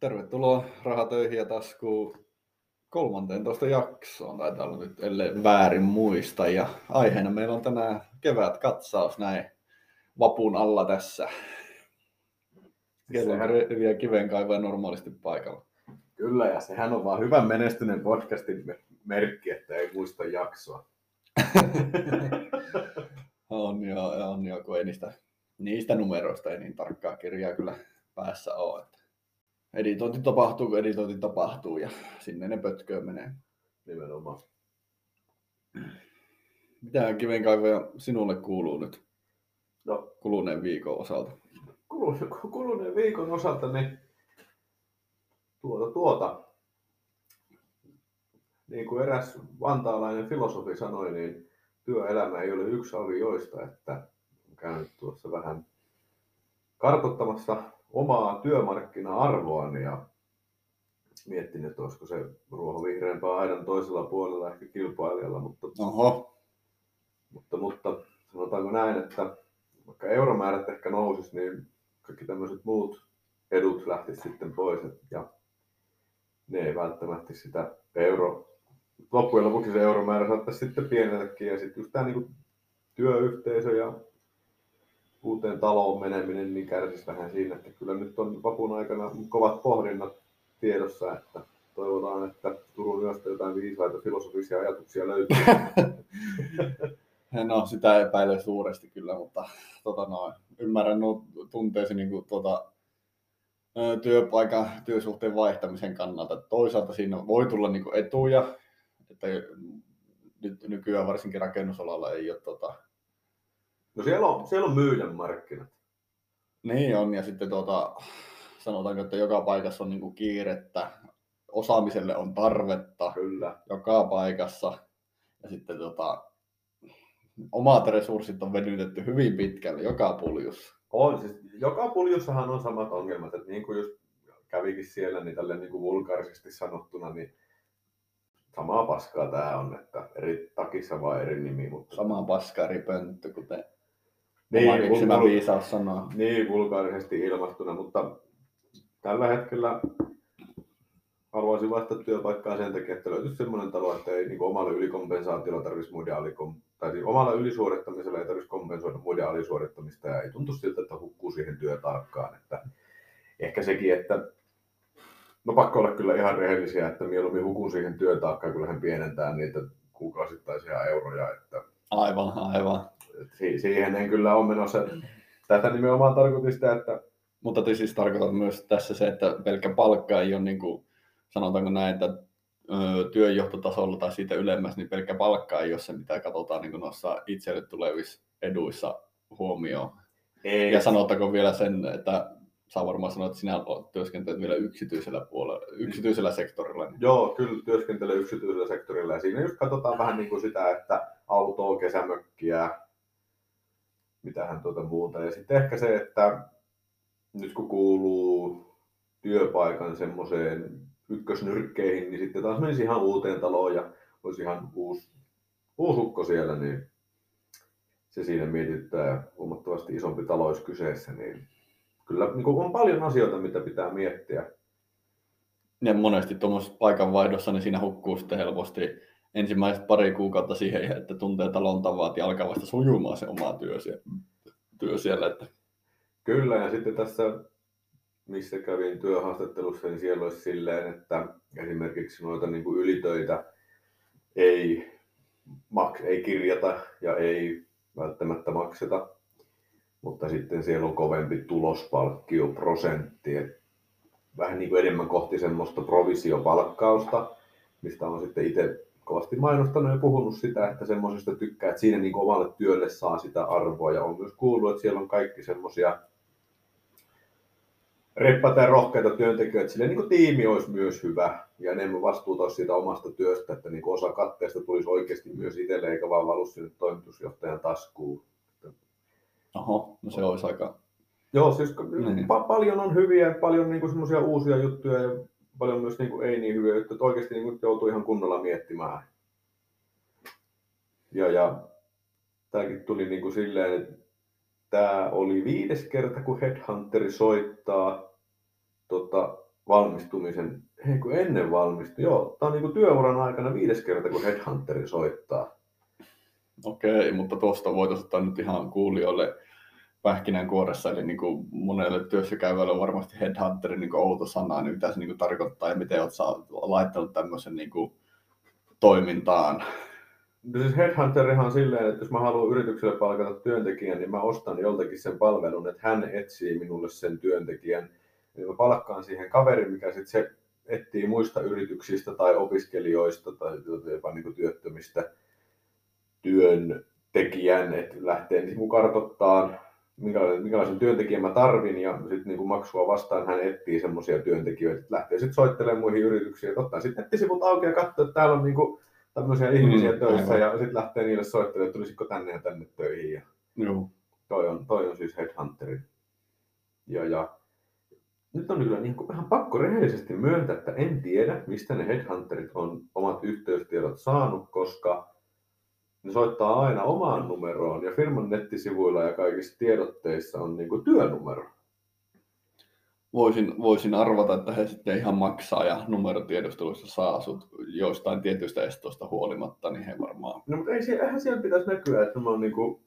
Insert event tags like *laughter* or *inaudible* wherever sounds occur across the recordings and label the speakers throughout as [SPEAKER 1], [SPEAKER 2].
[SPEAKER 1] Tervetuloa Rahatöihin ja taskuun 13 jaksoon, taitaa olla nyt, ellei väärin muista. Ja aiheena meillä on tänään kevät katsaus näin vapun alla tässä. Kello vielä kiven kaivaja normaalisti paikalla.
[SPEAKER 2] Kyllä, ja sehän on vaan hyvän menestyneen podcastin me- merkki, että ei muista jaksoa. *laughs*
[SPEAKER 1] On joo, on joo, kun ei niistä, niistä numeroista ei niin tarkkaa kirjaa kyllä päässä ole. Että editointi tapahtuu, kun editointi tapahtuu ja sinne ne pötköön menee.
[SPEAKER 2] Nimenomaan.
[SPEAKER 1] Mitä kiven kaivaja sinulle kuuluu nyt
[SPEAKER 2] No,
[SPEAKER 1] kuluneen viikon osalta?
[SPEAKER 2] kuluneen, kuluneen viikon osalta niin tuota, tuota. Niin kuin eräs vantaalainen filosofi sanoi, niin työelämä ei ole yksi avioista, että olen käynyt tuossa vähän kartoittamassa omaa työmarkkina-arvoani ja miettinyt, että olisiko se ruoho vihreämpää aidan toisella puolella ehkä kilpailijalla, mutta
[SPEAKER 1] Oho,
[SPEAKER 2] Mutta, mutta sanotaanko näin, että vaikka euromäärät ehkä nousis, niin kaikki tämmöiset muut edut lähtis sitten pois. Ja ne ei välttämättä sitä euro, loppujen lopuksi se euromäärä saattaisi sitten pienetäkin. Ja sitten just tämä niin työyhteisö ja uuteen taloon meneminen niin kärsisi vähän siinä, että kyllä nyt on vapun aikana kovat pohdinnat tiedossa, että toivotaan, että Turun yöstä jotain viisaita filosofisia ajatuksia löytyy. *laughs*
[SPEAKER 1] no sitä epäilen suuresti kyllä, mutta tota noin, ymmärrän nuo tunteesi niin kuin, tota, työpaikan, työsuhteen vaihtamisen kannalta. Toisaalta siinä voi tulla niin kuin etuja, että nyt nykyään varsinkin rakennusalalla ei ole tota,
[SPEAKER 2] No siellä on, siellä on myyjän markkinat.
[SPEAKER 1] Niin on, ja sitten tuota, sanotaanko, että joka paikassa on niin kuin kiirettä, osaamiselle on tarvetta
[SPEAKER 2] Kyllä.
[SPEAKER 1] joka paikassa, ja sitten tota, omat resurssit on venytetty hyvin pitkälle joka puljussa.
[SPEAKER 2] On, siis joka puljussahan on samat ongelmat, että niin kuin just kävikin siellä, niin tälle niin kuin vulgaarisesti sanottuna, niin samaa paskaa tämä on, että eri takissa vaan eri nimi, mutta
[SPEAKER 1] Sama paska eri pönttö, kuten
[SPEAKER 2] niin,
[SPEAKER 1] keksimä
[SPEAKER 2] vul-
[SPEAKER 1] viisaus sanoo.
[SPEAKER 2] niin vulgaarisesti ilmastuna, mutta tällä hetkellä haluaisin vaihtaa työpaikkaa sen takia, että löytyisi sellainen talo, että ei niin omalla ylikompensaatiolla tarvitsisi muiden alikom... tai siis omalla ylisuorittamisella ei tarvitsisi kompensoida muiden alisuorittamista ja ei tuntu siltä, että hukkuu siihen työtaakkaan. Että ehkä sekin, että no pakko olla kyllä ihan rehellisiä, että mieluummin hukun siihen työtaakkaan, kun lähden pienentää niitä kuukausittaisia euroja, että
[SPEAKER 1] Aivan, aivan.
[SPEAKER 2] Siihen en kyllä ole menossa. Tätä nimenomaan tarkoitin sitä, että
[SPEAKER 1] Mutta te siis tarkoitat myös tässä se, että pelkkä palkka ei ole, niin kuin, sanotaanko näin, että ö, työnjohtotasolla tai siitä ylemmäs, niin pelkkä palkka ei ole se, mitä katsotaan niin noissa itselle tulevissa eduissa huomioon.
[SPEAKER 2] ei,
[SPEAKER 1] Ja sanottako vielä sen, että saa varmaan sanoa, että sinä työskentelet vielä yksityisellä puolella, yksityisellä sektorilla. Niin.
[SPEAKER 2] Joo, kyllä työskentelen yksityisellä sektorilla ja siinä just katsotaan vähän niin kuin sitä, että autoa, kesämökkiä, mitähän tuota muuta. Ja sitten ehkä se, että nyt kun kuuluu työpaikan semmoiseen ykkösnyrkkeihin, niin sitten taas menisi ihan uuteen taloon ja olisi ihan uusi, uusi ukko siellä, niin se siinä mietityttää ja huomattavasti isompi talo olisi kyseessä, niin kyllä niin on paljon asioita, mitä pitää miettiä.
[SPEAKER 1] Ja monesti tuommoisessa paikanvaihdossa, niin siinä hukkuu sitten helposti ensimmäiset pari kuukautta siihen, että tuntee talon tavat ja alkaa vasta sujumaan se oma työ siellä. Työ siellä että
[SPEAKER 2] Kyllä, ja sitten tässä, missä kävin työhaastattelussa, niin siellä olisi silleen, että esimerkiksi noita niin kuin ylitöitä ei, mak- ei kirjata ja ei välttämättä makseta, mutta sitten siellä on kovempi tulospalkkioprosentti, vähän niin kuin enemmän kohti semmoista provisiopalkkausta, mistä on sitten itse kovasti mainostanut ja puhunut sitä, että semmoisesta tykkää, että siinä niin omalle työlle saa sitä arvoa. Ja on myös kuullut, että siellä on kaikki semmoisia reppäitä ja rohkeita työntekijöitä, että sille niin tiimi olisi myös hyvä ja enemmän vastuuta olisi siitä omasta työstä, että niin osa katteesta tulisi oikeasti myös itselle eikä vaan valu sinne toimitusjohtajan taskuun.
[SPEAKER 1] oho, no se olisi aika...
[SPEAKER 2] Joo, siis
[SPEAKER 1] Niin.
[SPEAKER 2] pa- paljon on hyviä, paljon niin semmoisia uusia juttuja ja paljon myös niin kuin ei niin hyviä että oikeasti niin kuin joutuu ihan kunnolla miettimään. Ja, ja tämäkin tuli niin kuin silleen, että tämä oli viides kerta, kun Headhunteri soittaa tota, valmistumisen, hei kun ennen valmistui, joo, tämä on niin työuran aikana viides kerta, kun Headhunteri soittaa.
[SPEAKER 1] Okei, mutta tuosta voitaisiin ottaa nyt ihan kuulijoille pähkinänkuoressa, eli niin kuin monelle työssä käyvälle on varmasti headhunterin niin outo sana, niin mitä se niin kuin tarkoittaa ja miten olet laittanut tämmöisen niin kuin toimintaan?
[SPEAKER 2] No siis Headhunterihan on silleen, että jos mä haluan yritykselle palkata työntekijän, niin mä ostan joltakin sen palvelun, että hän etsii minulle sen työntekijän. Eli mä palkkaan siihen kaverin, mikä sitten se etsii muista yrityksistä tai opiskelijoista tai jopa niin työttömistä työntekijän, että lähtee niin kartoittamaan minkälaisen, työntekijän mä tarvin ja sitten niin maksua vastaan hän etsii semmoisia työntekijöitä, että lähtee sitten soittelemaan muihin yrityksiin, että ottaa sitten nettisivut auki ja katsoo, että täällä on niin kuin tämmöisiä ihmisiä mm, töissä aivan. ja sitten lähtee niille soittelemaan, että tulisiko tänne ja tänne töihin. Ja
[SPEAKER 1] Joo.
[SPEAKER 2] Toi, on, toi on siis Headhunteri. Ja, ja nyt on kyllä niin kuin vähän pakko rehellisesti myöntää, että en tiedä, mistä ne Headhunterit on omat yhteystiedot saanut, koska ne soittaa aina omaan numeroon ja firman nettisivuilla ja kaikissa tiedotteissa on niin kuin työnumero.
[SPEAKER 1] Voisin, voisin arvata, että he sitten ihan maksaa ja numerotiedusteluissa saa sut joistain tietyistä estoista huolimatta, niin he varmaan...
[SPEAKER 2] No mutta ei, eihän siellä pitäisi näkyä, että mä oon niin kuin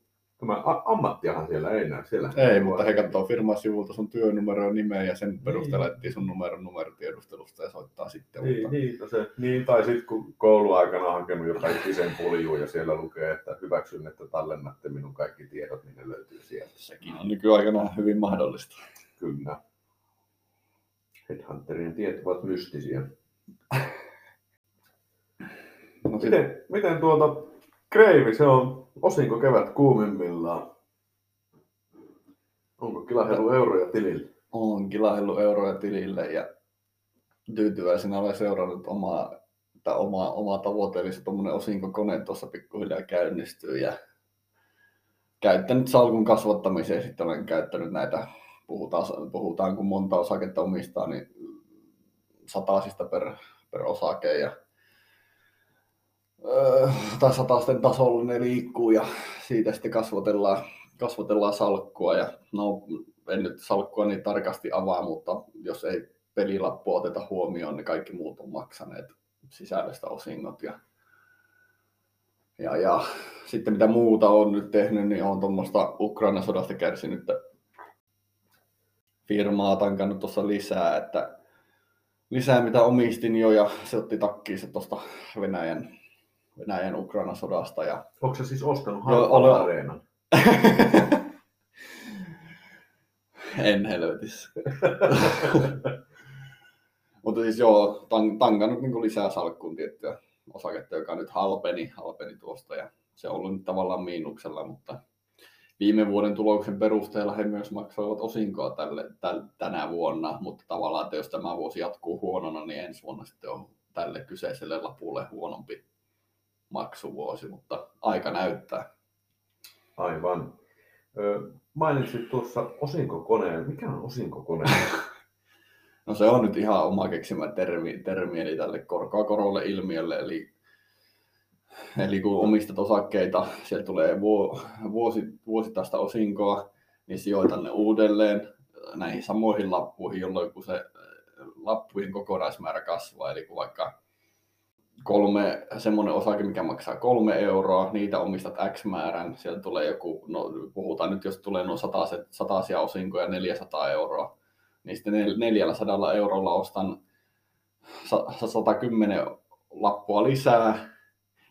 [SPEAKER 2] Tämä ammattiahan siellä ei näy. Siellä
[SPEAKER 1] ei, mutta he katsoo firman sivulta sun työnumero ja nimeä ja sen niin. perusteella etsii sun numeron numerotiedustelusta ja soittaa sitten.
[SPEAKER 2] Niin, mutta... niin, no se, niin tai sitten kun kouluaikana on hakenut jo kaikki sen puljuun ja siellä lukee, että hyväksyn, että tallennatte minun kaikki tiedot, niin ne löytyy sieltä.
[SPEAKER 1] Sekin on nykyaikana hyvin mahdollista.
[SPEAKER 2] Kyllä. Headhunterien tiet ovat mystisiä. no, miten, miten tuolta Kreivi, se on osinko kevät kuumimmillaan. Onko kilahellu euroja tilille?
[SPEAKER 1] On kilahellu euroja tilille ja tyytyväisenä olen seurannut omaa, että oma, oma tavoite, eli se tuommoinen osinkokone tuossa pikkuhiljaa käynnistyy ja käyttänyt salkun kasvattamiseen, sitten olen käyttänyt näitä, puhutaan, puhutaan kun monta osaketta omistaa, niin sataisista per, per osake ja tai satasten tasolla ne liikkuu ja siitä sitten kasvatellaan, kasvatellaan salkkua. Ja no, en nyt salkkua niin tarkasti avaa, mutta jos ei pelilappu oteta huomioon, niin kaikki muut on maksaneet sisällöstä osingot. Ja, ja, ja sitten mitä muuta on nyt tehnyt, niin on tuommoista Ukraina-sodasta kärsinyt firmaa tankannut tuossa lisää, että lisää mitä omistin jo ja se otti takkiinsa tuosta Venäjän Venäjän Ukraina sodasta. Ja...
[SPEAKER 2] Onko se siis ostanut halpaa areenan? *laughs*
[SPEAKER 1] en helvetissä. *laughs* Mutta siis joo, tankannut niin lisää salkkuun tiettyä osaketta, joka nyt halpeni, halpeni tuosta ja se on ollut nyt tavallaan miinuksella, mutta viime vuoden tuloksen perusteella he myös maksoivat osinkoa tälle, täl, tänä vuonna, mutta tavallaan, että jos tämä vuosi jatkuu huonona, niin ensi vuonna sitten on tälle kyseiselle lapulle huonompi maksuvuosi, mutta aika näyttää.
[SPEAKER 2] Aivan. mainitsit tuossa osinkokoneen. Mikä on osinkokone? *laughs*
[SPEAKER 1] no se on nyt ihan oma keksimä termi, termi eli tälle korkoa korolle ilmiölle. Eli, eli kun omistat osakkeita, sieltä tulee vuosi, vuosittaista osinkoa, niin sijoitan ne uudelleen näihin samoihin lappuihin, jolloin kun se lappujen kokonaismäärä kasvaa, eli kun vaikka kolme, semmoinen osake, mikä maksaa kolme euroa, niitä omistat X määrän, sieltä tulee joku, no puhutaan nyt, jos tulee noin sataisia, osinkoja 400 euroa, niin sitten 400 eurolla ostan 110 lappua lisää,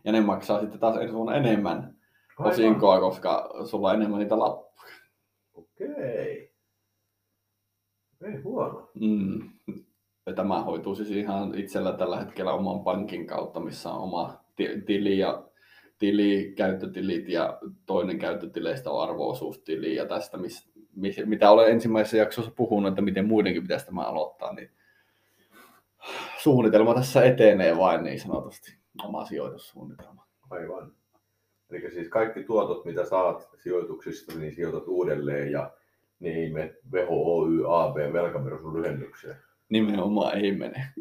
[SPEAKER 1] ja ne maksaa sitten taas ensi vuonna enemmän Aivan. osinkoa, koska sulla on enemmän niitä lappuja.
[SPEAKER 2] Okei. Ei huono.
[SPEAKER 1] Mm tämä hoituu siis ihan itsellä tällä hetkellä oman pankin kautta, missä on oma tili ja tili, käyttötilit ja toinen käyttötileistä on arvoosuustili ja tästä, mis, mis, mitä olen ensimmäisessä jaksossa puhunut, että miten muidenkin pitäisi tämä aloittaa, niin suunnitelma tässä etenee vain niin sanotusti, oma sijoitussuunnitelma.
[SPEAKER 2] Aivan. Eli siis kaikki tuotot, mitä saat sijoituksista, niin sijoitat uudelleen ja niin me VHOY AB velkamersun lyhennykseen
[SPEAKER 1] nimenomaan ei mene. *laughs*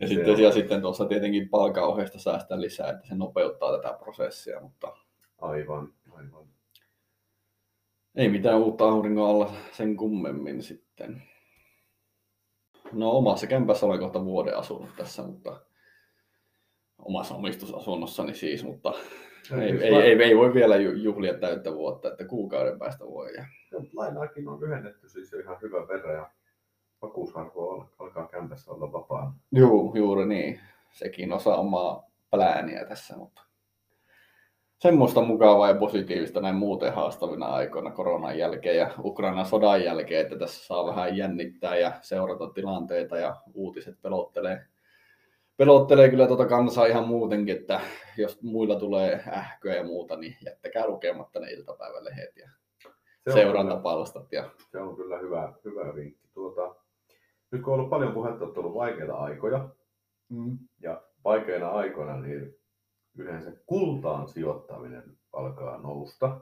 [SPEAKER 1] ja sitten, ja sitten tuossa tietenkin palkaohjeesta säästää lisää, että se nopeuttaa tätä prosessia, mutta
[SPEAKER 2] aivan, aivan.
[SPEAKER 1] Ei mitään uutta auringon alla sen kummemmin sitten. No omassa kämpässä olen kohta vuoden asunut tässä, mutta omassa omistusasunnossani siis, mutta ei, ei, ei, ei, voi vielä juhlia täyttä vuotta, että kuukauden päästä voi. Ja...
[SPEAKER 2] Lainaakin on lyhennetty siis jo ihan hyvän verran ja vakuusarvo alkaa kämpässä olla vapaa.
[SPEAKER 1] Joo, juuri niin. Sekin osa omaa plääniä tässä, mutta semmoista mukavaa ja positiivista näin muuten haastavina aikoina koronan jälkeen ja Ukrainan sodan jälkeen, että tässä saa vähän jännittää ja seurata tilanteita ja uutiset pelottelee, pelottelee kyllä tuota kansaa ihan muutenkin, että jos muilla tulee ähköä ja muuta, niin jättäkää lukematta ne iltapäivälehdet ja se seurantapalstat. Ja...
[SPEAKER 2] Se on kyllä hyvä, hyvä vinkki. Tuota, nyt kun on ollut paljon puhetta, että on ollut vaikeita aikoja, mm. ja vaikeina aikoina niin yleensä kultaan sijoittaminen alkaa nousta,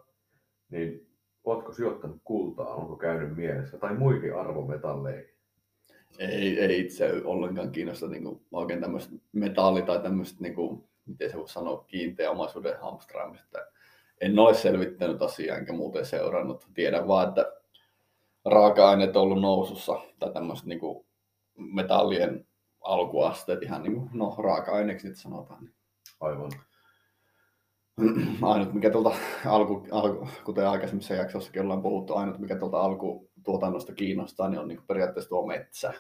[SPEAKER 2] niin oletko sijoittanut kultaa, onko käynyt mielessä, tai muihin arvometalleihin?
[SPEAKER 1] Ei, ei itse ollenkaan kiinnosta niin kuin, oikein tämmöistä metalli- tai tämmöistä, niin kuin, miten se voi sanoa, kiinteä omaisuuden hamstraamista. En ole selvittänyt asiaa enkä muuten seurannut. Tiedän vaan, että raaka-aineet on ollut nousussa tai tämmöiset niin kuin, metallien alkuasteet, ihan niin kuin, no raaka-aineeksi nyt sanotaan. Niin.
[SPEAKER 2] Aivan. *clears throat*
[SPEAKER 1] Ainut mikä tuolta alku, alku, kuten aikaisemmissa jaksossakin ollaan puhuttu, ainut mikä tuolta alkutuotannosta kiinnostaa, niin on niin periaatteessa tuo metsä.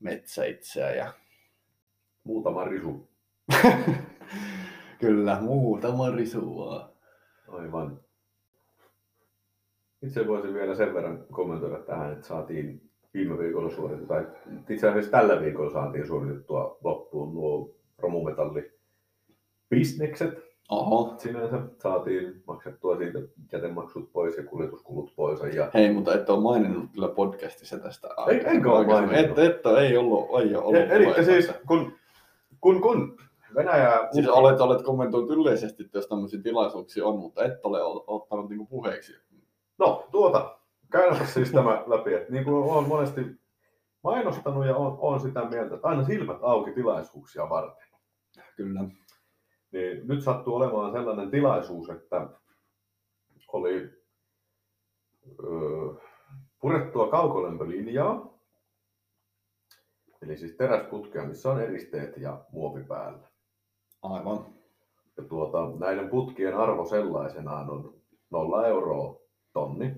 [SPEAKER 1] Metsä itseä ja...
[SPEAKER 2] Muutama risu. *laughs*
[SPEAKER 1] Kyllä, muutama risu vaan.
[SPEAKER 2] Aivan. Itse voisin vielä sen verran kommentoida tähän, että saatiin viime viikolla suoritettua, tai itse asiassa tällä viikolla saatiin suoritettua loppuun nuo romumetalli bisnekset.
[SPEAKER 1] Oho.
[SPEAKER 2] Sinänsä saatiin maksettua siitä jätemaksut pois ja kuljetuskulut pois. Ja...
[SPEAKER 1] Hei, mutta et ole maininnut kyllä podcastissa tästä.
[SPEAKER 2] Ei, enkö ole maininnut?
[SPEAKER 1] Et, et, ei ollut, ei ole ollut.
[SPEAKER 2] Eli siis kun, kun, kun Venäjä...
[SPEAKER 1] Siis olet, olet kommentoinut yleisesti, että jos tämmöisiä tilaisuuksia on, mutta et ole ottanut niinku puheeksi.
[SPEAKER 2] No, tuota, käydäpä siis tämä läpi. Että niin kuin olen monesti mainostanut ja olen, olen sitä mieltä, että aina silmät auki tilaisuuksia varten.
[SPEAKER 1] Kyllä.
[SPEAKER 2] Niin nyt sattuu olemaan sellainen tilaisuus, että oli ö, purettua kaukolämpölinjaa, eli siis teräsputkea, missä on eristeet ja muovi päällä.
[SPEAKER 1] Aivan.
[SPEAKER 2] Ja tuota, näiden putkien arvo sellaisenaan on 0 euroa tonni,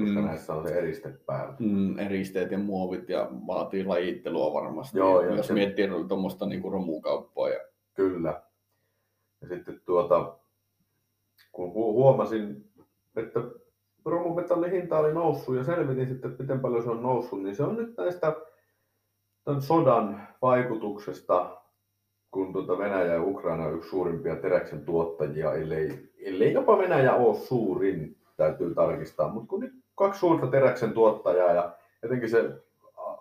[SPEAKER 2] koska mm. näissä on se eriste päällä.
[SPEAKER 1] Mm, eristeet ja muovit ja vaatii lajittelua varmasti. Joo, ja jos se... miettii tuommoista niin romukauppaa. Ja...
[SPEAKER 2] Kyllä. Ja sitten tuota, kun huomasin, että romumetallin hinta oli noussut ja selvitin sitten, miten paljon se on noussut, niin se on nyt näistä tämän sodan vaikutuksesta, kun tuota Venäjä ja Ukraina on yksi suurimpia teräksen tuottajia, ellei, ellei jopa Venäjä ole suurin, täytyy tarkistaa. Mutta kun nyt kaksi suurta teräksen tuottajaa ja etenkin se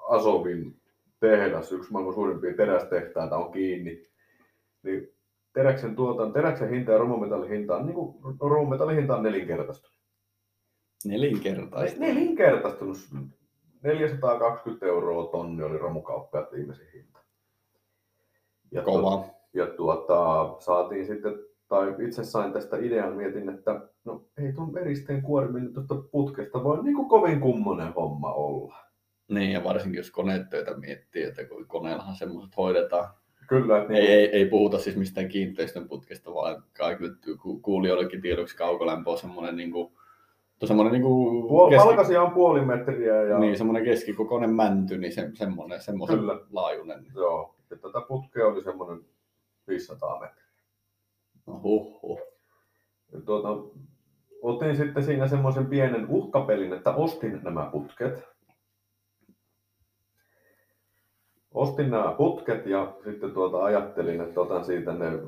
[SPEAKER 2] Asovin tehdas, yksi maailman suurimpia terästehtaita on kiinni, niin teräksen tuotan, teräksen hinta ja romumetallin hinta on, niin kuin, hinta on nelinkertaistunut.
[SPEAKER 1] Nelinkertaistunut?
[SPEAKER 2] Nelinkertaistunut. 420 euroa tonni oli romukauppiat viimeisin hinta.
[SPEAKER 1] Ja Kova.
[SPEAKER 2] ja tuota, saatiin sitten, tai itse sain tästä idean, mietin, että no ei tuon eristeen kuoriminen tuosta putkesta voi niin kuin kovin kummonen homma olla.
[SPEAKER 1] Niin, ja varsinkin jos konetöitä miettii, että kun koneellahan semmoiset hoidetaan
[SPEAKER 2] Kyllä.
[SPEAKER 1] Niin ei, ei, ei, puhuta siis mistään kiinteistön putkesta, vaan kaikille kuulijoillekin tiedoksi kaukolämpö on semmoinen niin kuin, semmoinen niin kuin
[SPEAKER 2] Puol- keski... on puoli metriä. Ja...
[SPEAKER 1] Niin, semmoinen keskikokoinen mänty, niin se, semmoinen, semmoinen Kyllä. laajuinen.
[SPEAKER 2] Joo, ja tätä putkea oli semmoinen 500 metriä.
[SPEAKER 1] No huh, huh.
[SPEAKER 2] Ja tuota, otin sitten siinä semmoisen pienen uhkapelin, että ostin nämä putket ostin nämä putket ja sitten tuota ajattelin, että otan siitä ne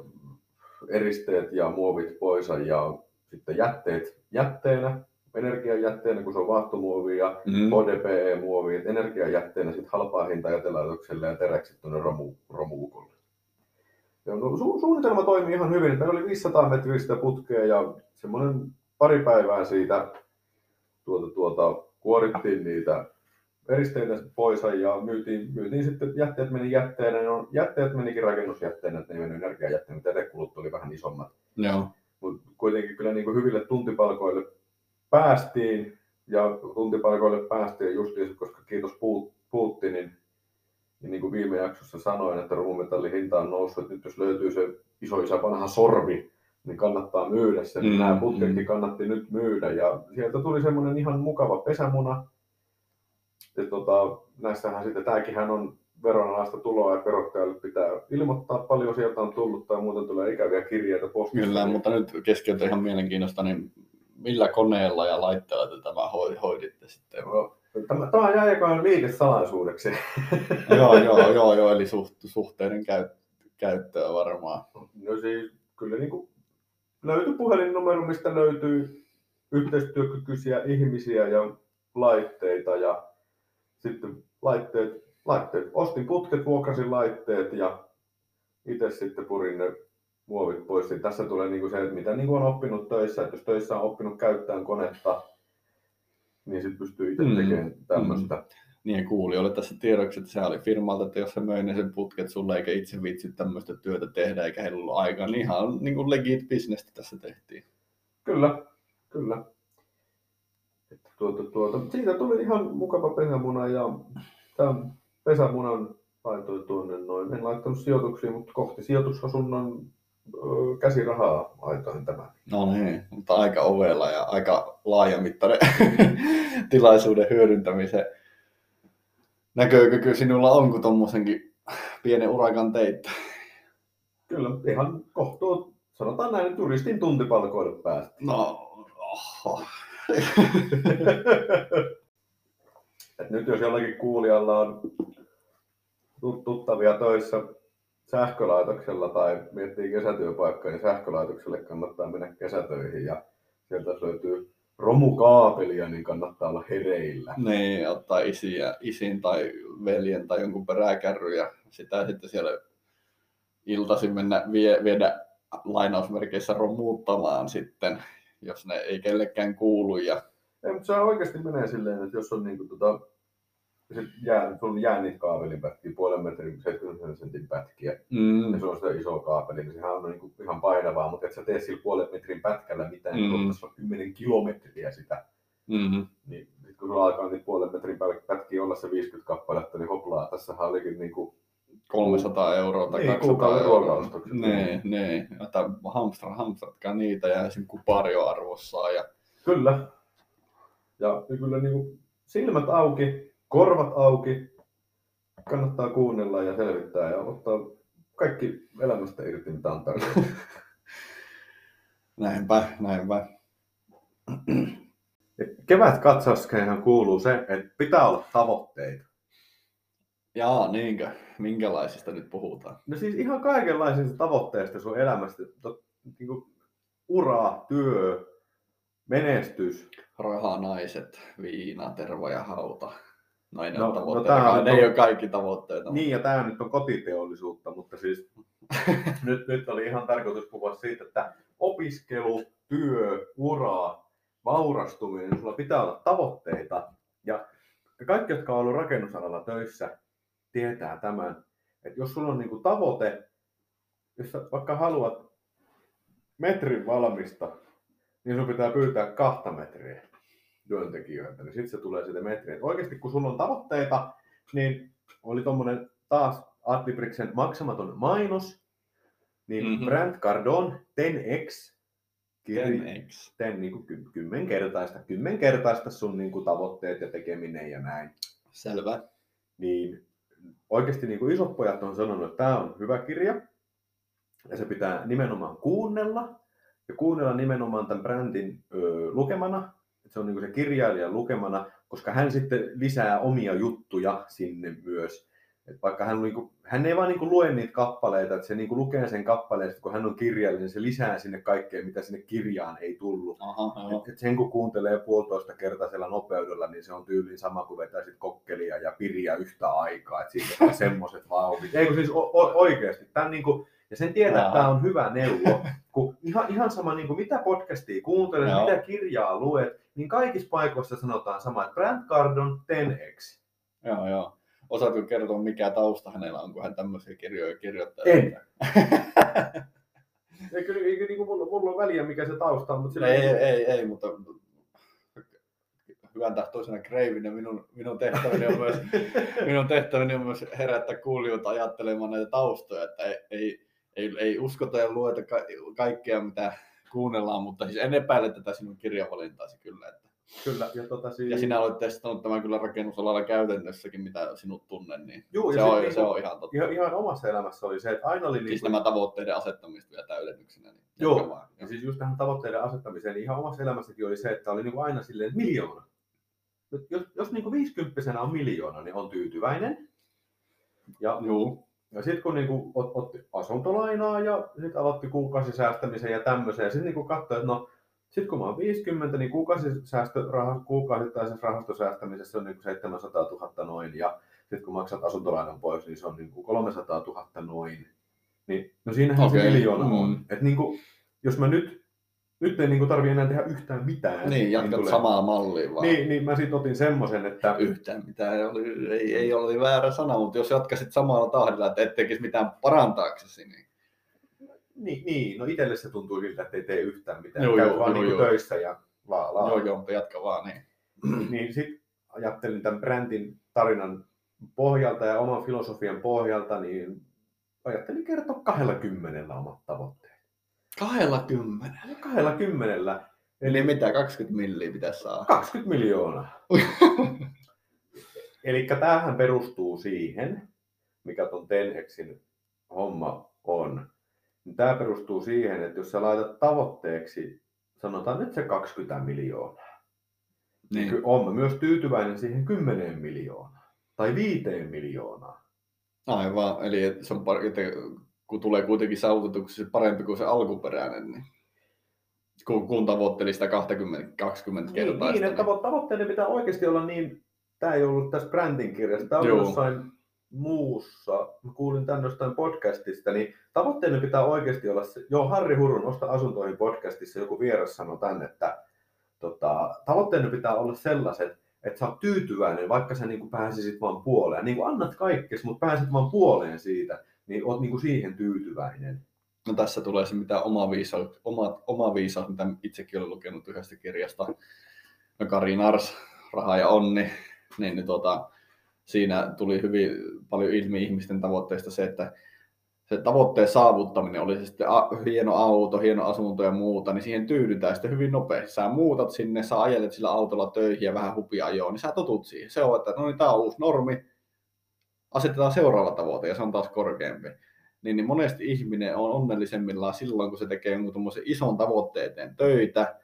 [SPEAKER 2] eristeet ja muovit pois ja sitten jätteet jätteenä, energiajätteenä, kun se on vaahtomuovi ja mm. HDPE-muovi, että energiajätteenä sitten halpaa hinta jätelaitokselle ja teräkset tuonne romu, romuukolle. Ja no, su- suunnitelma toimii ihan hyvin. Meillä oli 500 metristä putkea ja semmoinen pari päivää siitä tuota, tuota, kuorittiin niitä eristeitä pois ja myytiin, myytiin sitten, jätteet meni jätteenä, no, jätteet menikin rakennusjätteenä, että ne ei mennyt energiajätteenä, mutta jätekulut oli vähän isommat.
[SPEAKER 1] Joo.
[SPEAKER 2] Mutta kuitenkin kyllä niin kuin hyville tuntipalkoille päästiin ja tuntipalkoille päästiin justiin, koska kiitos Putinin, Ja niin kuin viime jaksossa sanoin, että romumetallin hinta on noussut, että nyt jos löytyy se iso isä vanha sorvi, niin kannattaa myydä se. Mm, Nämä putketkin mm. kannatti nyt myydä. Ja sieltä tuli semmoinen ihan mukava pesämuna. Ja tota, näissähän sitten, tämäkin on veronalaista tuloa ja verottajalle pitää ilmoittaa paljon sieltä on tullut tai muuten tulee ikäviä kirjeitä postissa.
[SPEAKER 1] Kyllä, niin... mutta nyt keskeytä ihan mielenkiinnosta, niin millä koneella ja laitteella te tämä hoiditte sitten?
[SPEAKER 2] No, tämä, tämä jääköön liikesalaisuudeksi. *laughs*
[SPEAKER 1] joo, joo, joo, joo, eli suht, suhteiden käyt, käyttöä varmaan.
[SPEAKER 2] No siis kyllä niin kuin löytyy puhelinnumero, mistä löytyy yhteistyökykyisiä ihmisiä ja laitteita ja sitten laitteet, laitteet. Ostin putket, vuokrasin laitteet ja itse sitten purin ne muovit pois. Ja tässä tulee niin kuin se, että mitä niin kuin on oppinut töissä, että jos töissä on oppinut käyttämään konetta, niin sitten pystyy itse mm. tekemään mm. tämmöistä. Mm.
[SPEAKER 1] Niin kuulijoille tässä tiedoksi, että se oli firmalta, että jos se möi ne sen putket sulle eikä itse vitsi tämmöistä työtä tehdä eikä heillä ollut aikaa, niin ihan niin kuin legit business tässä tehtiin.
[SPEAKER 2] Kyllä, kyllä. Että tuota, tuota. Siitä tuli ihan mukava pesämuna ja tämän pesämunan laitoin tuonne noin. En laittanut sijoituksiin, mutta kohti sijoitusasunnon käsirahaa laitoin tämän.
[SPEAKER 1] No niin, mutta aika ovella ja aika laajamittainen *laughs* tilaisuuden hyödyntämisen näkökyky sinulla on, kun tuommoisenkin pienen urakan teit.
[SPEAKER 2] Kyllä, ihan kohtuu, sanotaan näin, turistin tuntipalkoille päästä.
[SPEAKER 1] No, oho. *laughs*
[SPEAKER 2] Et nyt jos jollakin kuulijalla on tuttavia töissä sähkölaitoksella tai miettii kesätyöpaikkaa, niin sähkölaitokselle kannattaa mennä kesätöihin ja sieltä löytyy romukaapelia, niin kannattaa olla hereillä.
[SPEAKER 1] Niin, ottaa isiä, isin tai veljen tai jonkun peräkärry ja sitä sitten siellä iltaisin mennä vie, viedä lainausmerkeissä romuuttamaan sitten, jos ne ei kellekään kuulu. Ja...
[SPEAKER 2] Ei, mutta se oikeasti menee silleen, että jos on niin kuin, tota, jää, sun jää niitä kaapelin pätkiä, puolen metrin, 70 sentin pätkiä, mm. ja se on sitä iso kaapeli, niin sehän on niin ihan painavaa, mutta et sä tee sillä puolen metrin pätkällä mitään, mm. niin on 10 kilometriä sitä. Mm-hmm. Niin sit kun sulla alkaa niitä puolen metrin pätkiä olla se 50 kappaletta, niin hoplaa, tässähän olikin niin kuin
[SPEAKER 1] 300 euroa tai
[SPEAKER 2] niin,
[SPEAKER 1] 200
[SPEAKER 2] euroa.
[SPEAKER 1] Niin, niin. Että hamstra, hamstratkaa niitä ja esim. kupario arvossaan. Ja...
[SPEAKER 2] Kyllä. Ja kyllä niin kuin silmät auki, korvat auki, kannattaa kuunnella ja selvittää ja ottaa kaikki elämästä irti, mitä on tarjolla. *laughs*
[SPEAKER 1] näinpä, näinpä. *clears throat*
[SPEAKER 2] Kevät katsauskeihin kuuluu se, että pitää olla tavoitteita.
[SPEAKER 1] Jaa, niinkö? Minkälaisista nyt puhutaan?
[SPEAKER 2] No siis ihan kaikenlaisista tavoitteista sun elämästä. Niin kuin ura, työ, menestys.
[SPEAKER 1] Raha, naiset, viina, tervo ja hauta. Noin no, no, no tämä ne ei ole kaikki tavoitteita.
[SPEAKER 2] Niin, ja tämä nyt on kotiteollisuutta, mutta siis *laughs* nyt, nyt oli ihan tarkoitus puhua siitä, että opiskelu, työ, ura, vaurastuminen, sulla pitää olla tavoitteita. Ja kaikki, jotka on ollut rakennusalalla töissä, tietää tämän, että jos sulla on niinku tavoite, jos vaikka haluat metrin valmista, niin sun pitää pyytää kahta metriä työntekijöiltä, niin sitten se tulee siitä metriä. Et oikeasti kun sulla on tavoitteita, niin oli tuommoinen taas Adlibriksen maksamaton mainos, niin mm-hmm. Brand Cardon 10x,
[SPEAKER 1] kirj- 10x.
[SPEAKER 2] Ten, niin kuin kymmenkertaista, kymmenkertaista sun niin kuin, tavoitteet ja tekeminen ja näin.
[SPEAKER 1] Selvä.
[SPEAKER 2] Niin oikeasti niin kuin isot pojat on sanonut, että tämä on hyvä kirja ja se pitää nimenomaan kuunnella ja kuunnella nimenomaan tämän brändin ö, lukemana se on niin se kirjailijan lukemana, koska hän sitten lisää omia juttuja sinne myös. Et vaikka hän, niin kuin, hän ei vaan niin kuin lue niitä kappaleita, että se niin kuin lukee sen kappaleen, kun hän on kirjailija, niin se lisää sinne kaikkea, mitä sinne kirjaan ei tullut. Aha, et, et sen kun kuuntelee puolitoista kertaisella nopeudella, niin se on tyyliin sama kuin vetäisit kokkelia ja piriä yhtä aikaa. Että siitä on semmoiset vauhdit. Ei kun siis o- o- oikeasti. Tämän niin kuin, ja sen tietää, että tämä on hyvä neuvo. Kun ihan, ihan sama, niin kuin mitä podcastia kuuntelet, mitä kirjaa luet, niin kaikissa paikoissa sanotaan sama, että Brand Cardon 10x.
[SPEAKER 1] Joo, joo. Osaatko kertoa, mikä tausta hänellä on, kun hän tämmöisiä kirjoja kirjoittaa?
[SPEAKER 2] En. *laughs* Eikö, eikö niin kuin mulla, mulla on väliä, mikä se tausta on, mutta
[SPEAKER 1] sillä ei, ei, ei, ei, mutta hyvän tahtoisena kreivinä minun, minun, tehtäväni on myös, *laughs* minun tehtäväni on myös herättää kuulijoita ajattelemaan näitä taustoja, että ei, ei, ei, ei uskota ja lueta ka- kaikkea, mitä kuunnellaan, mutta siis en epäile tätä sinun kirjavalintaasi kyllä. Että.
[SPEAKER 2] Kyllä, ja, tota, siis...
[SPEAKER 1] ja sinä olet testannut tämän kyllä rakennusalalla käytännössäkin, mitä sinut tunnen, niin
[SPEAKER 2] Juu,
[SPEAKER 1] se, on,
[SPEAKER 2] sit
[SPEAKER 1] se on ihan totta.
[SPEAKER 2] Ihan, ihan omassa elämässä oli se, että aina oli...
[SPEAKER 1] Siis
[SPEAKER 2] Niinku,
[SPEAKER 1] nämä tavoitteiden asettamista vielä täydennyksenä. Niin
[SPEAKER 2] Joo.
[SPEAKER 1] vaan.
[SPEAKER 2] ja siis just tähän tavoitteiden asettamiseen, niin ihan omassa elämässäkin oli se, että oli niinku aina silleen miljoona. Jos, jos niinku 50 on miljoona, niin on tyytyväinen. Ja
[SPEAKER 1] Joo.
[SPEAKER 2] Ja sitten kun niinku ot, otti asuntolainaa ja sitten aloitti kuukausisäästämisen ja tämmöisen, ja sitten niinku katsoi, että no, sitten kun mä oon 50, niin kuukausisäästö, kuukausittaisessa rahastosäästämisessä on niinku 700 000 noin, ja sitten kun maksat asuntolainan pois, niin se on niinku 300 000 noin. Niin, no siinähän okay. se miljoona
[SPEAKER 1] mm.
[SPEAKER 2] on. Et niinku, jos mä nyt, nyt ei niinku tarvi enää tehdä yhtään mitään.
[SPEAKER 1] Niin, jatkat
[SPEAKER 2] tulee-
[SPEAKER 1] samaa mallia vaan.
[SPEAKER 2] Niin, niin mä sitten otin semmoisen, että
[SPEAKER 1] Yhtään mitään, ei, oli, ei, ei ole väärä sana, mutta jos jatkaisit samalla tahdilla, että et tekisi mitään parantaaksesi, niin
[SPEAKER 2] Niin, niin, no itselle se tuntuu siltä, että ei tee yhtään mitään.
[SPEAKER 1] Joo,
[SPEAKER 2] Käy
[SPEAKER 1] joo,
[SPEAKER 2] vaan
[SPEAKER 1] joo,
[SPEAKER 2] niin
[SPEAKER 1] joo.
[SPEAKER 2] töissä ja laa,
[SPEAKER 1] joo joo, mutta jatka vaan niin. *clears throat*
[SPEAKER 2] Niin sitten ajattelin tämän brändin tarinan pohjalta ja oman filosofian pohjalta, niin ajattelin kertoa kahdella kymmenellä omat tavoitteet.
[SPEAKER 1] Kahdella kymmenen.
[SPEAKER 2] Kahdella kymmenellä,
[SPEAKER 1] Eli mitä, 20 milliä pitäisi saada?
[SPEAKER 2] 20 miljoonaa. *laughs* Eli tämähän perustuu siihen, mikä ton Tenhexin homma on. Tämä perustuu siihen, että jos sä laitat tavoitteeksi, sanotaan nyt se 20 miljoonaa, niin.
[SPEAKER 1] Niin.
[SPEAKER 2] mä myös tyytyväinen siihen 10 miljoonaan tai 5 miljoonaa.
[SPEAKER 1] Aivan, eli se on par- kun tulee kuitenkin saavutetuksi se parempi kuin se alkuperäinen, niin kun, kun tavoitteli sitä 20, 20
[SPEAKER 2] Niin,
[SPEAKER 1] kertaa.
[SPEAKER 2] niin että tavo- tavoitteiden pitää oikeasti olla niin, tämä ei ollut tässä brändin kirjassa, tämä oli
[SPEAKER 1] Joo.
[SPEAKER 2] jossain muussa, mä kuulin tänne jostain podcastista, niin tavoitteiden pitää oikeasti olla se, joo Harri Hurun Osta asuntoihin podcastissa joku vieras sanoi tänne, että tota, tavoitteiden pitää olla sellaiset, että sä oot tyytyväinen, vaikka sä niin pääsisit vaan puoleen. Niin annat kaikkes, mutta pääset vaan puoleen siitä, niin oot niin siihen tyytyväinen.
[SPEAKER 1] No tässä tulee se mitä oma viisaus, oma, oma viisaus, mitä itsekin olen lukenut yhdestä kirjasta. No Kari Nars, Raha ja onni, niin, niin tota, siinä tuli hyvin paljon ilmi ihmisten tavoitteista se, että se tavoitteen saavuttaminen, oli se sitten a, hieno auto, hieno asunto ja muuta, niin siihen tyydytään sitten hyvin nopeasti. Sä muutat sinne, sä ajelet sillä autolla töihin ja vähän hupia ajoon, niin sä totut siihen. Se on, että no niin, tää on uusi normi, asetetaan seuraava tavoite ja se on taas korkeampi niin, niin monesti ihminen on onnellisemmillaan silloin, kun se tekee jonkun ison tavoitteen eteen töitä,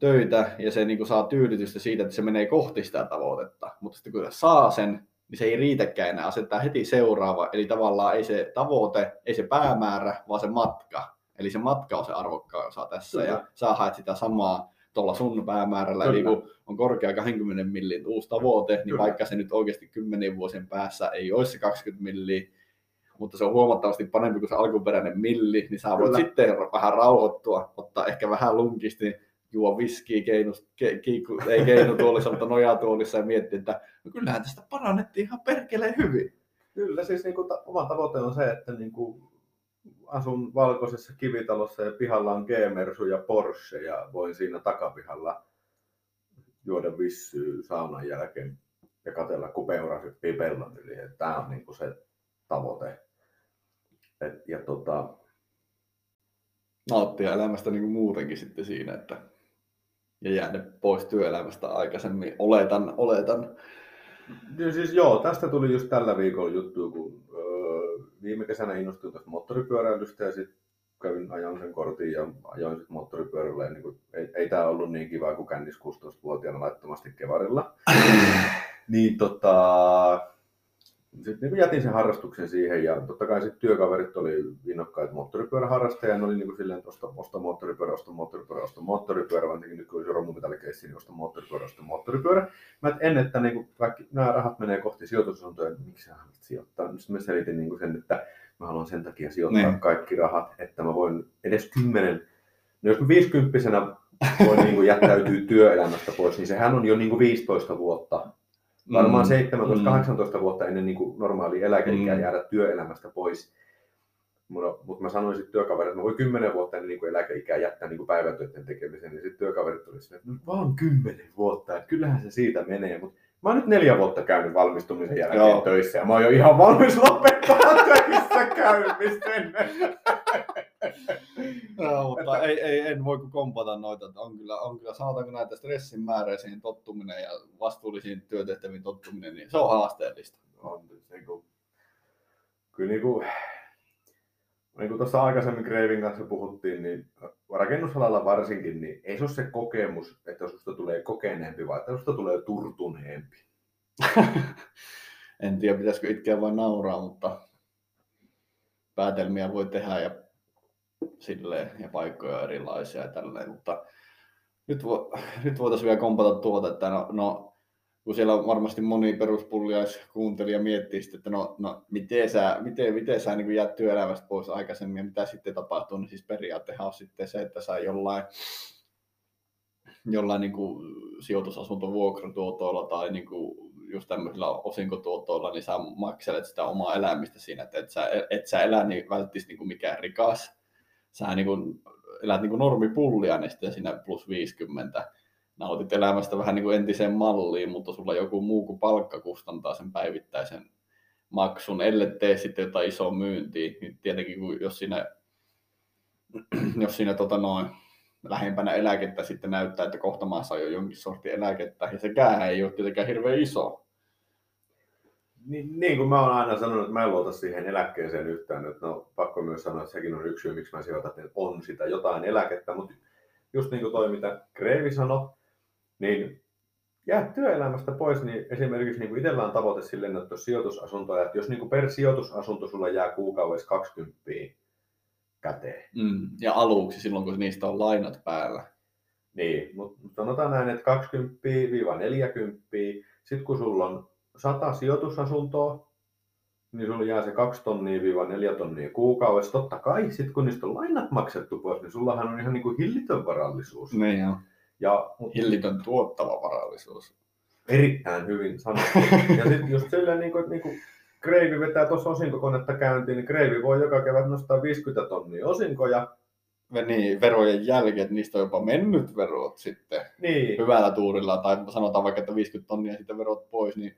[SPEAKER 1] töitä ja se niin kuin saa tyydytystä siitä, että se menee kohti sitä tavoitetta. Mutta sitten kun se saa sen, niin se ei riitäkään enää, asettaa heti seuraava. Eli tavallaan ei se tavoite, ei se päämäärä, vaan se matka. Eli se matka on se arvokkaan osa tässä
[SPEAKER 2] Kyllä.
[SPEAKER 1] ja sä haet sitä samaa tuolla sun päämäärällä. Eli kun on korkea 20 millin uusi tavoite, niin
[SPEAKER 2] Kyllä.
[SPEAKER 1] vaikka se nyt oikeasti 10 vuosien päässä ei olisi se 20 milliä, mutta se on huomattavasti parempi kuin se alkuperäinen milli, niin sä voit
[SPEAKER 2] Kyllä.
[SPEAKER 1] sitten vähän rauhoittua, ottaa ehkä vähän lunkisti, juo viskiä keinus, ke, kiiku, ei keinutuolissa, mutta *laughs* nojatuolissa ja miettiä, että no kyllähän tästä parannettiin ihan perkeleen hyvin.
[SPEAKER 2] Kyllä, siis niin kuin ta- oma tavoite on se, että niin kuin asun valkoisessa kivitalossa ja pihalla on G-Mersu ja Porsche ja voin siinä takapihalla juoda vissyä saunan jälkeen ja katella, kun peura hyppii pellon yli. Tämä on niin kuin se tavoite. Et, ja tota,
[SPEAKER 1] Nauttia elämästä niin muutenkin sitten siinä, että ja jäädä pois työelämästä aikaisemmin. Oletan, oletan.
[SPEAKER 2] ja siis joo, tästä tuli just tällä viikolla juttu, kun viime kesänä innostuin tästä moottoripyöräilystä ja sitten kävin ajan sen kortin ja ajoin sitten moottoripyörällä. Ja niin kuin, ei, ei tämä ollut niin kiva kuin kännis 16-vuotiaana laittomasti kevarilla. *clears throat* niin tota, sitten niin jätin sen harrastuksen siihen ja totta kai sitten työkaverit oli innokkaita moottoripyöräharrastajia ja ne oli niin kuin silleen, että osta, osta moottoripyörä, osta moottoripyörä, osta moottoripyörä, vaan nyt kun olisi romumitallikeissi, niin osta moottoripyörä, osta moottoripyörä. Mä et ennen, että niin kuin kaikki nämä rahat menee kohti sijoitusasuntoja, niin miksi sä haluat sijoittaa? Nyt mä selitin niin kuin sen, että mä haluan sen takia sijoittaa
[SPEAKER 1] Niin.
[SPEAKER 2] kaikki rahat, että mä voin edes kymmenen, no jos mä 50 voin niin kuin jättäytyä työelämästä pois, niin sehän on jo niin kuin 15 vuotta varmaan
[SPEAKER 1] Mm,
[SPEAKER 2] 17-18 vuotta ennen niin kuin normaalia eläkeikää
[SPEAKER 1] Mm.
[SPEAKER 2] jäädä työelämästä pois. Mutta mä sanoin sitten työkaverille, että mä voin kymmenen vuotta ennen niin eläkeikää jättää niin päivätöiden tekemisen, niin sitten työkaverit tuli että no vaan kymmenen vuotta, että kyllähän se siitä menee, mutta Mä oon nyt neljä vuotta käynyt valmistumisen jälkeen Joo. töissä ja mä oon jo ihan valmis lopettaa *laughs* töissä käymisen. *laughs*
[SPEAKER 1] no, mutta ei, ei, en voi kompata noita. On kyllä, on kyllä, sanotaanko näitä stressin määräisiin tottuminen ja vastuullisiin työtehtäviin tottuminen, niin se on haasteellista.
[SPEAKER 2] On, niin kuin, kyllä niin kuin, niin kuin tuossa aikaisemmin Greivin kanssa puhuttiin, niin rakennusalalla varsinkin, niin ei se ole se kokemus, että susta tulee kokeneempi, vaan että susta tulee turtuneempi. *laughs*
[SPEAKER 1] en tiedä, pitäisikö itkeä vai nauraa, mutta päätelmiä voi tehdä ja silleen, ja paikkoja erilaisia ja tälleen, mutta nyt, vo, nyt voitaisiin vielä kompata tuota, että no, no kun siellä on varmasti moni peruspulliaiskuuntelija miettii sitten, että no, no miten sä, miten, miten sä niin jäät työelämästä pois aikaisemmin ja mitä sitten tapahtuu, niin siis periaatteessa on sitten se, että sä jollain, jollain niin kuin sijoitusasuntovuokratuotoilla tai niin kuin just tämmöisillä osinkotuotoilla, niin sä makselet sitä omaa elämistä siinä, että et sä, et sä elä niin välttis niin kuin mikään rikas. Sä niin kuin, elät niin kuin normipullia, niin sitten siinä plus 50 nautit elämästä vähän niin kuin entiseen malliin, mutta sulla joku muu kuin palkka kustantaa sen päivittäisen maksun, ellei tee sitten jotain isoa myyntiä, niin tietenkin kun jos siinä, *clears throat* jos siinä tota noin, lähempänä eläkettä sitten näyttää, että kohta mä saan jo jonkin sortin eläkettä, ja sekään ei ole tietenkään hirveän iso.
[SPEAKER 2] Niin, niin kuin mä oon aina sanonut, että mä en luota siihen eläkkeeseen yhtään, että no pakko myös sanoa, että sekin on yksi syy, miksi mä sijoitan, että on sitä jotain eläkettä, mutta just niin kuin toi, mitä Kreivi sanoi, niin jää työelämästä pois, niin esimerkiksi niin kuin itsellä on tavoite silleen, että jos sijoitusasuntoja, että jos niin kuin per sijoitusasunto sulla jää kuukaudessa 20 käteen.
[SPEAKER 1] Mm, ja aluksi silloin, kun niistä on lainat päällä.
[SPEAKER 2] Niin, mutta sanotaan näin, että 20-40, sitten kun sulla on 100 sijoitusasuntoa, niin sulla jää se 2 tonnia 4 tonnia kuukaudessa. Totta kai, sitten kun niistä on lainat maksettu pois, niin sullahan on ihan niin kuin hillitön varallisuus.
[SPEAKER 1] Niin joo.
[SPEAKER 2] Ja,
[SPEAKER 1] Hillitön tuottava varallisuus.
[SPEAKER 2] Erittäin hyvin sanottu. ja sitten just silleen, niin kuin, että niin kuin Kreivi vetää tuossa osinkokonetta käyntiin, niin Kreivi voi joka kevät nostaa 50 tonnia osinkoja.
[SPEAKER 1] Niin, verojen jälkeen, niistä on jopa mennyt verot sitten
[SPEAKER 2] niin.
[SPEAKER 1] hyvällä tuurilla, tai sanotaan vaikka, että 50 tonnia sitten verot pois, niin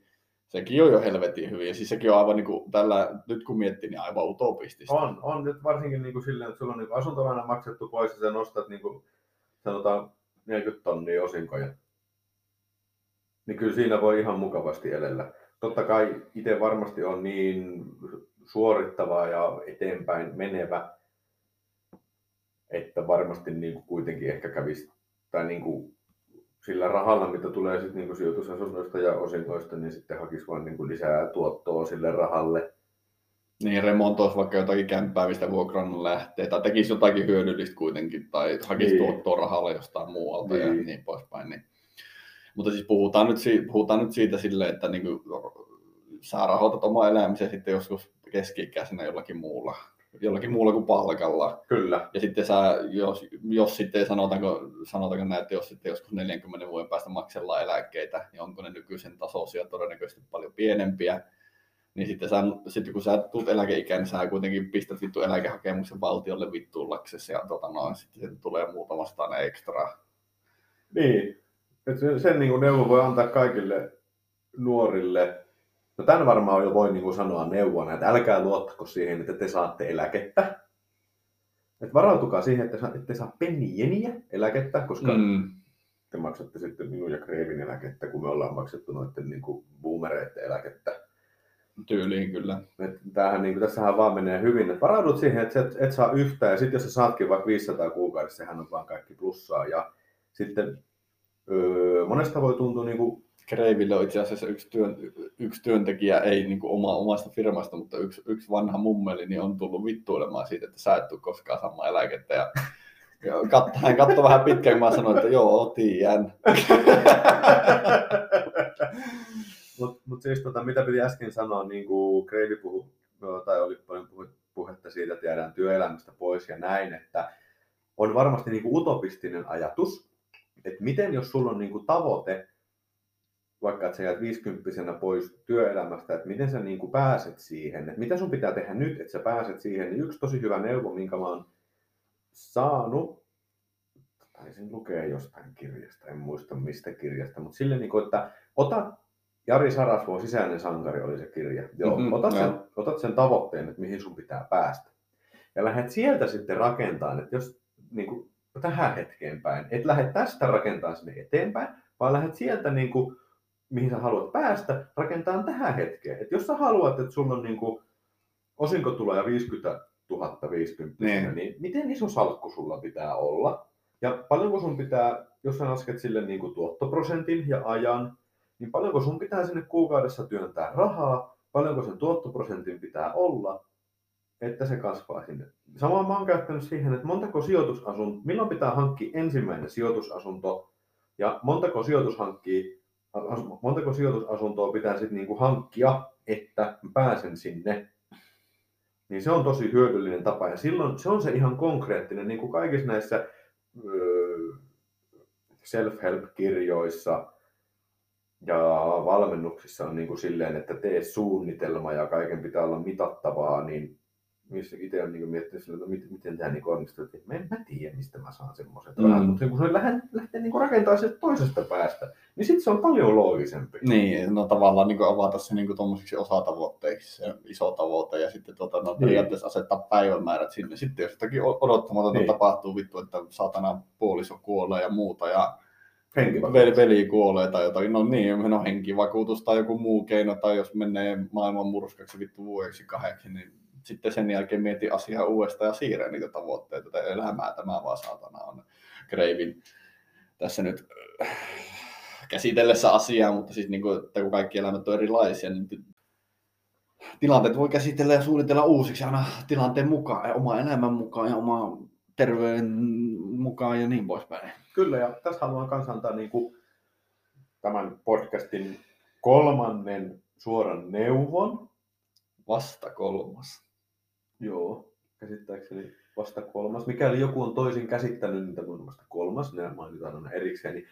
[SPEAKER 1] sekin on jo helvetin hyvin. Siis sekin on aivan niin kuin tällä, nyt kun miettii, niin aivan utopistista.
[SPEAKER 2] On, on nyt varsinkin niin kuin silleen, että sulla on niin asuntovana maksettu pois ja sä nostat niin kuin, sanotaan 40 tonnia osinkoja, niin kyllä siinä voi ihan mukavasti elellä. Totta kai itse varmasti on niin suorittava ja eteenpäin menevä, että varmasti niin kuin kuitenkin ehkä kävisi, tai niin kuin sillä rahalla, mitä tulee sitten niin sijoitusasunnoista ja osinkoista, niin sitten hakisi vain niin kuin lisää tuottoa sille rahalle.
[SPEAKER 1] Niin, remontoisi vaikka jotakin kämppää, mistä vuokran lähtee, tai tekisi jotakin hyödyllistä kuitenkin, tai hakisi niin. tuottoa rahalla jostain muualta niin. ja niin poispäin. Niin. Mutta siis puhutaan nyt, siitä, puhutaan nyt siitä silleen, että niin kuin, sä rahoitat oma elämisen sitten joskus keski-ikäisenä jollakin muulla, jollakin muulla kuin palkalla.
[SPEAKER 2] Kyllä.
[SPEAKER 1] Ja sitten sä, jos, jos sitten sanotaanko, sanotaanko näin, että jos sitten joskus 40 vuoden päästä maksellaan eläkkeitä, niin onko ne nykyisen tasoisia todennäköisesti paljon pienempiä niin sitten, sä, sitten kun sä tulet eläkeikään, niin sä kuitenkin pistät vittu eläkehakemuksen valtiolle vittuullaksesi ja tota noin, sitten tulee muutama staan ekstra.
[SPEAKER 2] Niin, että sen, sen niin kuin neuvo voi antaa kaikille nuorille. No tämän varmaan jo voi niin kuin sanoa neuvona, että älkää luottako siihen, että te saatte eläkettä. Että varautukaa siihen, että ette saa pennieniä eläkettä, koska mm. te maksatte sitten minun ja Kreevin eläkettä, kun me ollaan maksettu noiden niin kuin boomereiden eläkettä
[SPEAKER 1] tyyliin kyllä.
[SPEAKER 2] Et tämähän, niin kuin, tässähän vaan menee hyvin, että varaudut siihen, että et, et saa yhtään, ja sitten jos sä saatkin vaikka 500 kuukaudessa, sehän on vaan kaikki plussaa, ja sitten öö, monesta voi tuntua niin kuin...
[SPEAKER 1] Kreiville on itse asiassa yksi, työn, yksi työntekijä, ei niin kuin oma, omasta firmasta, mutta yksi, yksi vanha mummeli niin on tullut vittuilemaan siitä, että sä et tule koskaan saamaan eläkettä. Ja, ja kat, hän katsoi vähän pitkään, kun mä sanoin, että joo, tiedän.
[SPEAKER 2] Mutta mut siis tota, mitä piti äsken sanoa, niin kuin Kreivi puhui, tai oli paljon puhetta siitä, että jäädään työelämästä pois ja näin, että on varmasti niin kuin utopistinen ajatus, että miten jos sulla on niin kuin tavoite vaikka että sä jäät 50 pois työelämästä, että miten sä niin kuin pääset siihen, että mitä sun pitää tehdä nyt, että sä pääset siihen, niin yksi tosi hyvä neuvo, minkä mä oon saanut, taisin lukea jostain kirjasta, en muista mistä kirjasta, mutta sille niin kuin, että ota Jari Sarasvuo, Sisäinen sankari oli se kirja. Joo, mm-hmm, otat, sen, otat sen tavoitteen, että mihin sun pitää päästä. Ja lähdet sieltä sitten rakentamaan, että jos niin kuin, tähän hetkeen päin, et lähde tästä rakentamaan sinne eteenpäin, vaan lähdet sieltä niin kuin, mihin sä haluat päästä, rakentaa tähän hetkeen. Et jos sä haluat, että sulla on niin kuin, osinko tulee 50 000 50, niin. niin miten iso salkku sulla pitää olla? Ja paljonko sun pitää, jos sä lasket sille niin kuin tuottoprosentin ja ajan, niin paljonko sun pitää sinne kuukaudessa työntää rahaa, paljonko sen tuottoprosentin pitää olla, että se kasvaa sinne. Samoin mä oon käyttänyt siihen, että montako sijoitusasunto, milloin pitää hankkia ensimmäinen sijoitusasunto ja montako, sijoitushankkii, montako sijoitusasuntoa pitää sitten niinku hankkia, että pääsen sinne. Niin se on tosi hyödyllinen tapa ja silloin se on se ihan konkreettinen, niin kuin kaikissa näissä self-help-kirjoissa, ja valmennuksissa on niin kuin silleen, että tee suunnitelma ja kaiken pitää olla mitattavaa, niin missä itse on niin miettinyt sille, että no miten, miten tämä niin onnistuu, että mä en mä tiedä, mistä mä saan semmoiset mm. rahat, mutta kun se lähtee, lähtee niin rakentamaan sieltä toisesta päästä, niin sitten se on paljon loogisempi.
[SPEAKER 1] Niin, no tavallaan niin avata se niin tuommoisiksi osatavoitteiksi se iso tavoite ja sitten tuota, no, niin. periaatteessa asettaa päivämäärät sinne. Sitten jos jotakin odottamatonta niin. tapahtuu, vittu, että saatana puoliso kuolee ja muuta ja veli, veli kuolee tai jotain, no niin, no henkivakuutus tai joku muu keino, tai jos menee maailman murskaksi vittu vuodeksi kahdeksi, niin sitten sen jälkeen mieti asiaa uudestaan ja siirrä niitä tavoitteita, että elämää tämä vaan saatana on Kreivin tässä nyt äh, käsitellessä asiaa, mutta siis niin kuin, että kun kaikki elämät on erilaisia, niin tilanteet voi käsitellä ja suunnitella uusiksi aina tilanteen mukaan ja oma elämän mukaan ja oma terveyden mukaan ja niin poispäin.
[SPEAKER 2] Kyllä, ja tässä haluan myös antaa niin kuin tämän podcastin kolmannen suoran neuvon.
[SPEAKER 1] Vasta kolmas.
[SPEAKER 2] Joo, käsittääkseni vasta kolmas. Mikäli joku on toisin käsittänyt, niin tämä on vasta kolmas, ne mainitaan aina erikseen. Niin,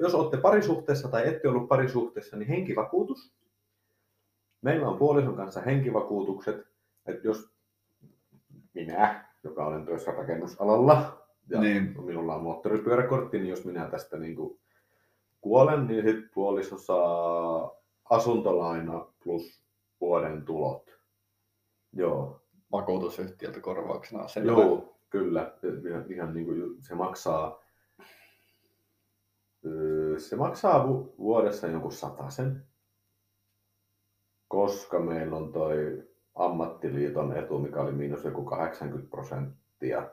[SPEAKER 2] jos olette parisuhteessa tai ette ollut parisuhteessa, niin henkivakuutus. Meillä on puolison kanssa henkivakuutukset, että jos minä, joka olen työssä rakennusalalla, ja niin. minulla on moottoripyöräkortti, niin jos minä tästä niin kuin kuolen, niin sitten puoliso saa asuntolaina plus vuoden tulot. Joo.
[SPEAKER 1] Vakuutusyhtiöltä korvauksena.
[SPEAKER 2] Selvä. Joo, kyllä. Ihan, ihan niin kuin se maksaa se maksaa vuodessa jonkun sen, koska meillä on toi ammattiliiton etu, mikä oli miinus joku 80 prosenttia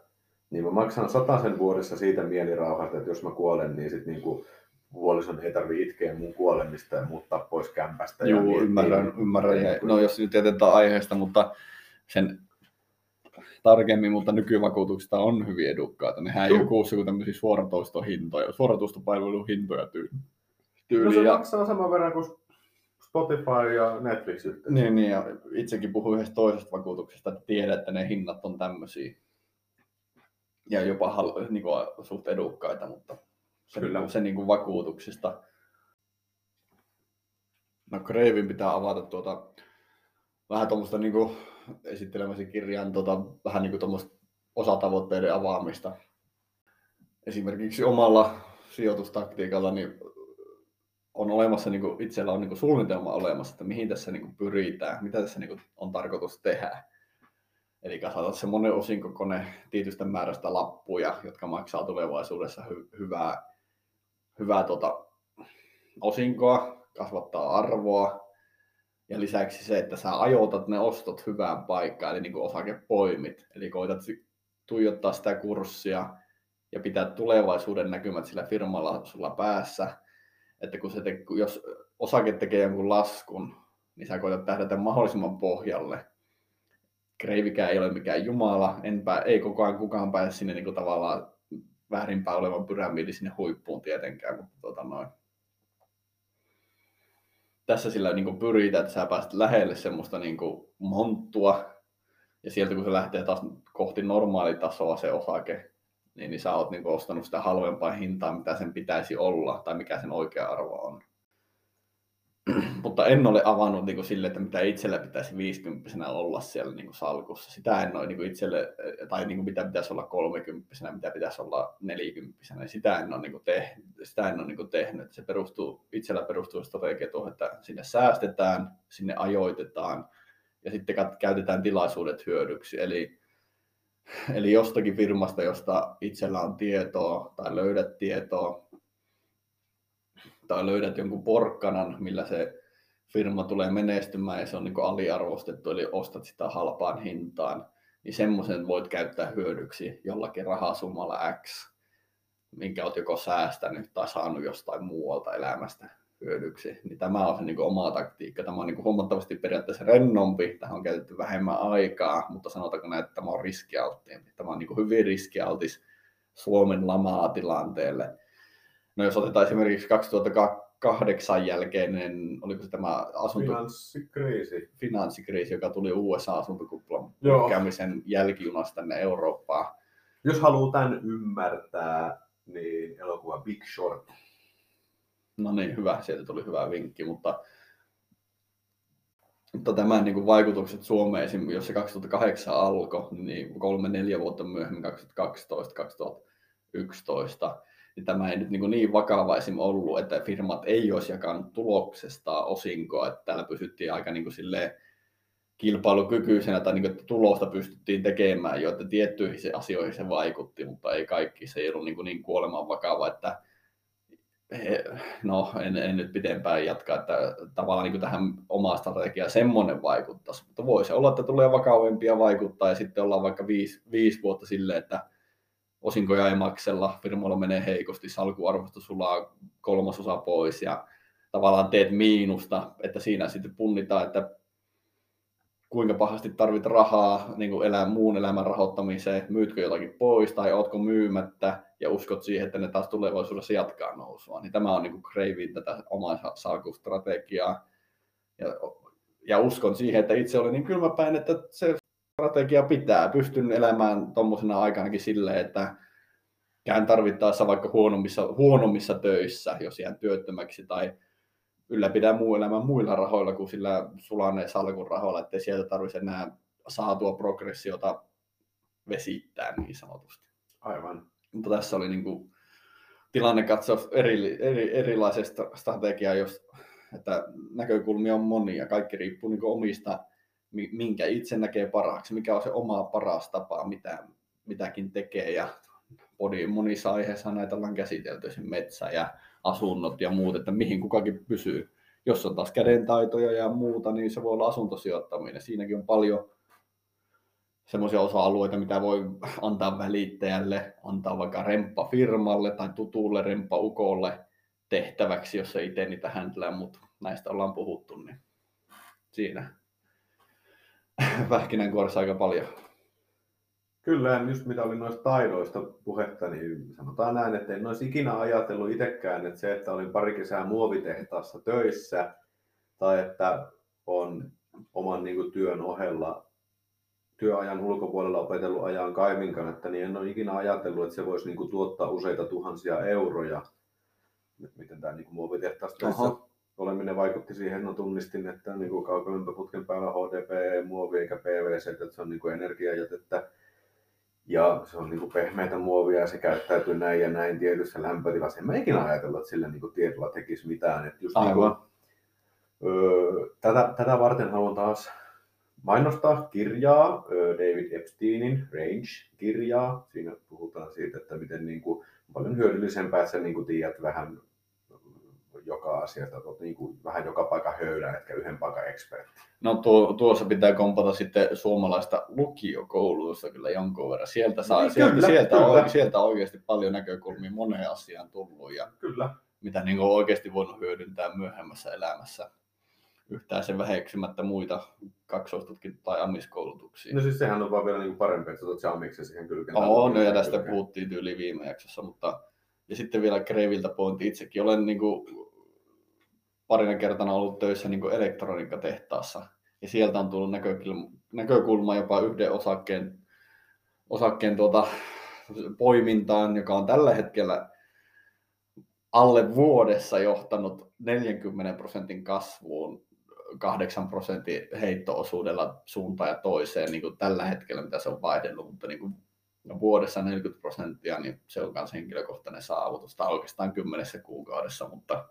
[SPEAKER 2] niin mä maksan sen vuodessa siitä mielirauhasta, että jos mä kuolen, niin sitten niinku puolison ei tarvi itkeä mun kuolemista ja muuttaa pois kämpästä.
[SPEAKER 1] Joo, ja ymmärrän, niin, ymmärrän. Ja, no jos nyt jätetään aiheesta, mutta sen tarkemmin, mutta nykyvakuutuksista on hyvin edukkaita. Nehän ei ole kuussa kuin tämmöisiä suoratoistohintoja, suoratoistopalveluhintoja tyyli.
[SPEAKER 2] No se ja... maksaa saman verran kuin Spotify ja Netflix yhteensä.
[SPEAKER 1] Niin, niin, ja itsekin puhuin yhdestä toisesta vakuutuksesta, että tiedän, että ne hinnat on tämmöisiä ja jopa niin kuin, suht edukkaita, mutta se, Kyllä. se niin kuin vakuutuksista. No Kreivin pitää avata tuota, vähän tuommoista niin esittelemäsi kirjan tuota, vähän niin kuin osatavoitteiden avaamista. Esimerkiksi omalla sijoitustaktiikalla niin on olemassa, niin kuin, itsellä on niin kuin suunnitelma olemassa, että mihin tässä niin kuin pyritään, mitä tässä niin kuin on tarkoitus tehdä. Eli kasvatat semmoinen osinkokone tietystä määrästä lappuja, jotka maksaa tulevaisuudessa hy- hyvää, hyvää tota, osinkoa, kasvattaa arvoa. Ja lisäksi se, että sä ajoitat ne ostot hyvään paikkaan, eli niin kuin osakepoimit. Eli koitat tuijottaa sitä kurssia ja pitää tulevaisuuden näkymät sillä firmalla sulla päässä. Että kun se te, jos osake tekee jonkun laskun, niin sä koitat tähdätä mahdollisimman pohjalle Kreivikään ei ole mikään jumala, enpä, ei koko ajan kukaan pääse sinne niin kuin tavallaan väärinpäin olevan pyramidi sinne huippuun tietenkään, mutta tota noin. Tässä sillä niin kuin pyritään, että sä pääset lähelle semmoista niin kuin monttua, ja sieltä kun se lähtee taas kohti normaalitasoa se osake, niin, niin sä oot niin kuin ostanut sitä halvempaa hintaa, mitä sen pitäisi olla, tai mikä sen oikea arvo on. Mutta en ole avannut niin kuin sille, että mitä itsellä pitäisi 50 olla siellä niin kuin salkussa. Sitä en ole niin kuin itselle, tai niin kuin mitä pitäisi olla 30 mitä pitäisi olla 40 sitä en ole, niin kuin tehnyt, sitä en ole niin kuin tehnyt. Se perustuu, itsellä perustuu strategia tuohon, että sinne säästetään, sinne ajoitetaan ja sitten käytetään tilaisuudet hyödyksi. Eli, eli jostakin firmasta, josta itsellä on tietoa tai löydät tietoa, tai löydät jonkun porkkanan, millä se firma tulee menestymään ja se on niin aliarvostettu, eli ostat sitä halpaan hintaan, niin semmoisen voit käyttää hyödyksi jollakin rahasummalla X, minkä olet joko säästänyt tai saanut jostain muualta elämästä hyödyksi. Niin tämä on se niin oma taktiikka. Tämä on niin huomattavasti periaatteessa rennompi, tähän on käytetty vähemmän aikaa, mutta sanotaanko näin, että tämä on riskialttiimpi. Tämä on niin hyvin riskialtis Suomen lamaa tilanteelle No jos otetaan esimerkiksi 2008 jälkeinen, oliko se tämä asunto...
[SPEAKER 2] Finanssikriisi.
[SPEAKER 1] Finanssikriisi, joka tuli USA-asuntokuplan käymisen jälkijunasta tänne Eurooppaan.
[SPEAKER 2] Jos haluaa tämän ymmärtää, niin elokuva Big Short.
[SPEAKER 1] No niin, hyvä. Sieltä tuli hyvä vinkki, mutta mutta tämän niin kuin vaikutukset Suomeen, jos se 2008 alkoi, niin kolme-neljä vuotta myöhemmin, 2012-2011, niin tämä ei nyt niin, niin vakava ollut, että firmat ei olisi jakanut tuloksesta osinkoa, että täällä pysyttiin aika niin kuin silleen kilpailukykyisenä tai niin kuin, että tulosta pystyttiin tekemään jo, että tiettyihin asioihin se vaikutti, mutta ei kaikki, se ei ollut niin, niin kuoleman vakava, että no en, en nyt pitempään jatkaa, että tavallaan niin kuin tähän omaan strategiaan semmoinen vaikuttaisi, mutta voisi olla, että tulee vakavempia vaikuttaa ja sitten ollaan vaikka viisi, viisi vuotta silleen, että osinkoja ei maksella, firmoilla menee heikosti, salkuarvostus sulaa kolmasosa pois ja tavallaan teet miinusta, että siinä sitten punnitaan, että kuinka pahasti tarvit rahaa niin kuin elää, muun elämän rahoittamiseen, myytkö jotakin pois tai ootko myymättä ja uskot siihen, että ne taas tulevaisuudessa jatkaa nousua. Niin tämä on niin kuin tätä omaa salkustrategiaa ja, ja uskon siihen, että itse olen niin kylmäpäin, että se strategia pitää. Pystyn elämään tuommoisena aikanakin silleen, että käyn tarvittaessa vaikka huonommissa, huonommissa töissä, jos jään työttömäksi tai ylläpidän muu elämän muilla rahoilla kuin sillä sulaneen salkun rahoilla, ettei sieltä tarvitse enää saatua progressiota vesittää niin sanotusti.
[SPEAKER 2] Aivan.
[SPEAKER 1] Mutta tässä oli niin kuin tilannekatsaus eri, eri, erilaisesta strategiaa, jos, että näkökulmia on monia. Kaikki riippuu niin omista minkä itse näkee parhaaksi, mikä on se oma paras tapa, mitä, mitäkin tekee. Ja monissa aiheissa näitä ollaan käsitelty, metsä ja asunnot ja muut, että mihin kukakin pysyy. Jos on taas kädentaitoja ja muuta, niin se voi olla asuntosijoittaminen. Siinäkin on paljon semmoisia osa-alueita, mitä voi antaa välittäjälle, antaa vaikka remppafirmalle tai tutulle remppaukolle tehtäväksi, jos ei itse niitä häntlää, mutta näistä ollaan puhuttu, niin siinä *laughs* pähkinänkuoressa aika paljon.
[SPEAKER 2] Kyllä, just mitä oli noista taidoista puhetta, niin sanotaan näin, että en olisi ikinä ajatellut itsekään, että se, että olin pari kesää muovitehtaassa töissä, tai että on oman niin kuin, työn ohella työajan ulkopuolella opetellut ajan kaiminkan, että niin en ole ikinä ajatellut, että se voisi niin kuin, tuottaa useita tuhansia euroja. Miten tämä niin muovitehtaassa töissä oleminen vaikutti siihen, että no tunnistin, että niin kaukolämpöputken päällä HDP ei muovi eikä PVC, että se on niin kuin energiajätettä. Ja se on niin kuin pehmeitä muovia ja se käyttäytyy näin ja näin tietyssä lämpötilassa. En mä ikinä ajatellut, että sillä niin kuin tiedolla tekisi mitään. Että just Aivan. Niin kuin, öö, tätä, tätä varten haluan taas mainostaa kirjaa, David Epsteinin Range-kirjaa. Siinä puhutaan siitä, että miten niin kuin, paljon hyödyllisempää, että sä niin kuin tiedät vähän joka asiasta, olet niin kuin vähän joka paikka höylä, etkä yhden paikan ekspertti.
[SPEAKER 1] No tuo, tuossa pitää kompata sitten suomalaista lukiokoulutusta kyllä jonkun verran. Sieltä, saa, niin, sieltä, kyllä, sieltä, kyllä. On, sieltä oikeasti paljon näkökulmia moneen asiaan tullut ja
[SPEAKER 2] kyllä.
[SPEAKER 1] mitä niin kuin oikeasti voinut hyödyntää myöhemmässä elämässä yhtään sen väheksymättä muita kaksoistutkin tai amiskoulutuksia.
[SPEAKER 2] No siis sehän on vaan vielä niin parempi, että otat se amiksen siihen kylkeen.
[SPEAKER 1] On, no, ja tästä puhuttiin tyyli viime jaksossa, mutta ja sitten vielä Kreiviltä pointti. Itsekin olen niin kuin, parina kertana ollut töissä niin elektroniikkatehtaassa. Ja sieltä on tullut näkökulma, näkökulma jopa yhden osakkeen, osakkeen tuota, poimintaan, joka on tällä hetkellä alle vuodessa johtanut 40 prosentin kasvuun 8 prosentin heittoosuudella suuntaan ja toiseen niin kuin tällä hetkellä, mitä se on vaihdellut, mutta niin kuin vuodessa 40 prosenttia, niin se on myös henkilökohtainen saavutus, tai oikeastaan kymmenessä kuukaudessa, mutta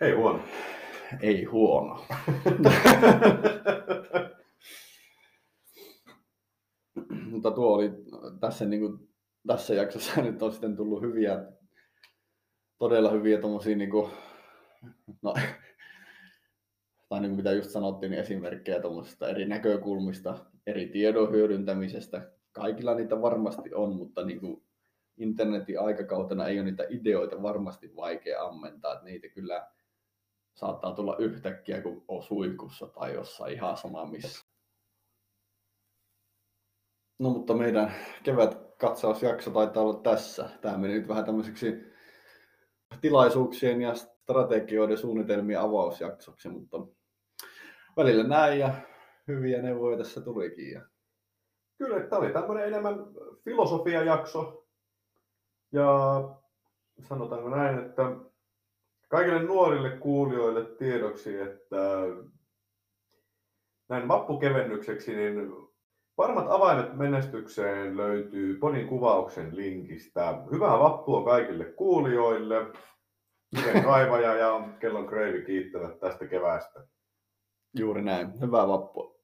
[SPEAKER 2] ei huono.
[SPEAKER 1] Ei huono. *laughs* mutta tuo oli tässä, niin kuin, tässä jaksossa *laughs* nyt on sitten tullut hyviä, todella hyviä tommosia, niin kuin, no, *laughs* tai niin kuin mitä just sanottiin, niin esimerkkejä tuommoisista eri näkökulmista, eri tiedon hyödyntämisestä. Kaikilla niitä varmasti on, mutta niin kuin internetin aikakautena ei ole niitä ideoita varmasti vaikea ammentaa. Että niitä kyllä saattaa tulla yhtäkkiä, kun on suikussa tai jossain ihan sama missä. No mutta meidän kevät katsausjakso taitaa olla tässä. Tämä meni nyt vähän tämmöiseksi tilaisuuksien ja strategioiden suunnitelmien avausjaksoksi, mutta välillä näin ja hyviä neuvoja tässä tulikin. Ja...
[SPEAKER 2] Kyllä, tämä oli tämmöinen enemmän filosofiajakso. Ja sanotaanko näin, että kaikille nuorille kuulijoille tiedoksi, että näin vappukevennykseksi, niin varmat avaimet menestykseen löytyy podin kuvauksen linkistä. Hyvää vappua kaikille kuulijoille. Miten *laughs* kaivaja ja kellon kreivi kiittävät tästä keväästä.
[SPEAKER 1] Juuri näin. Hyvää vappua.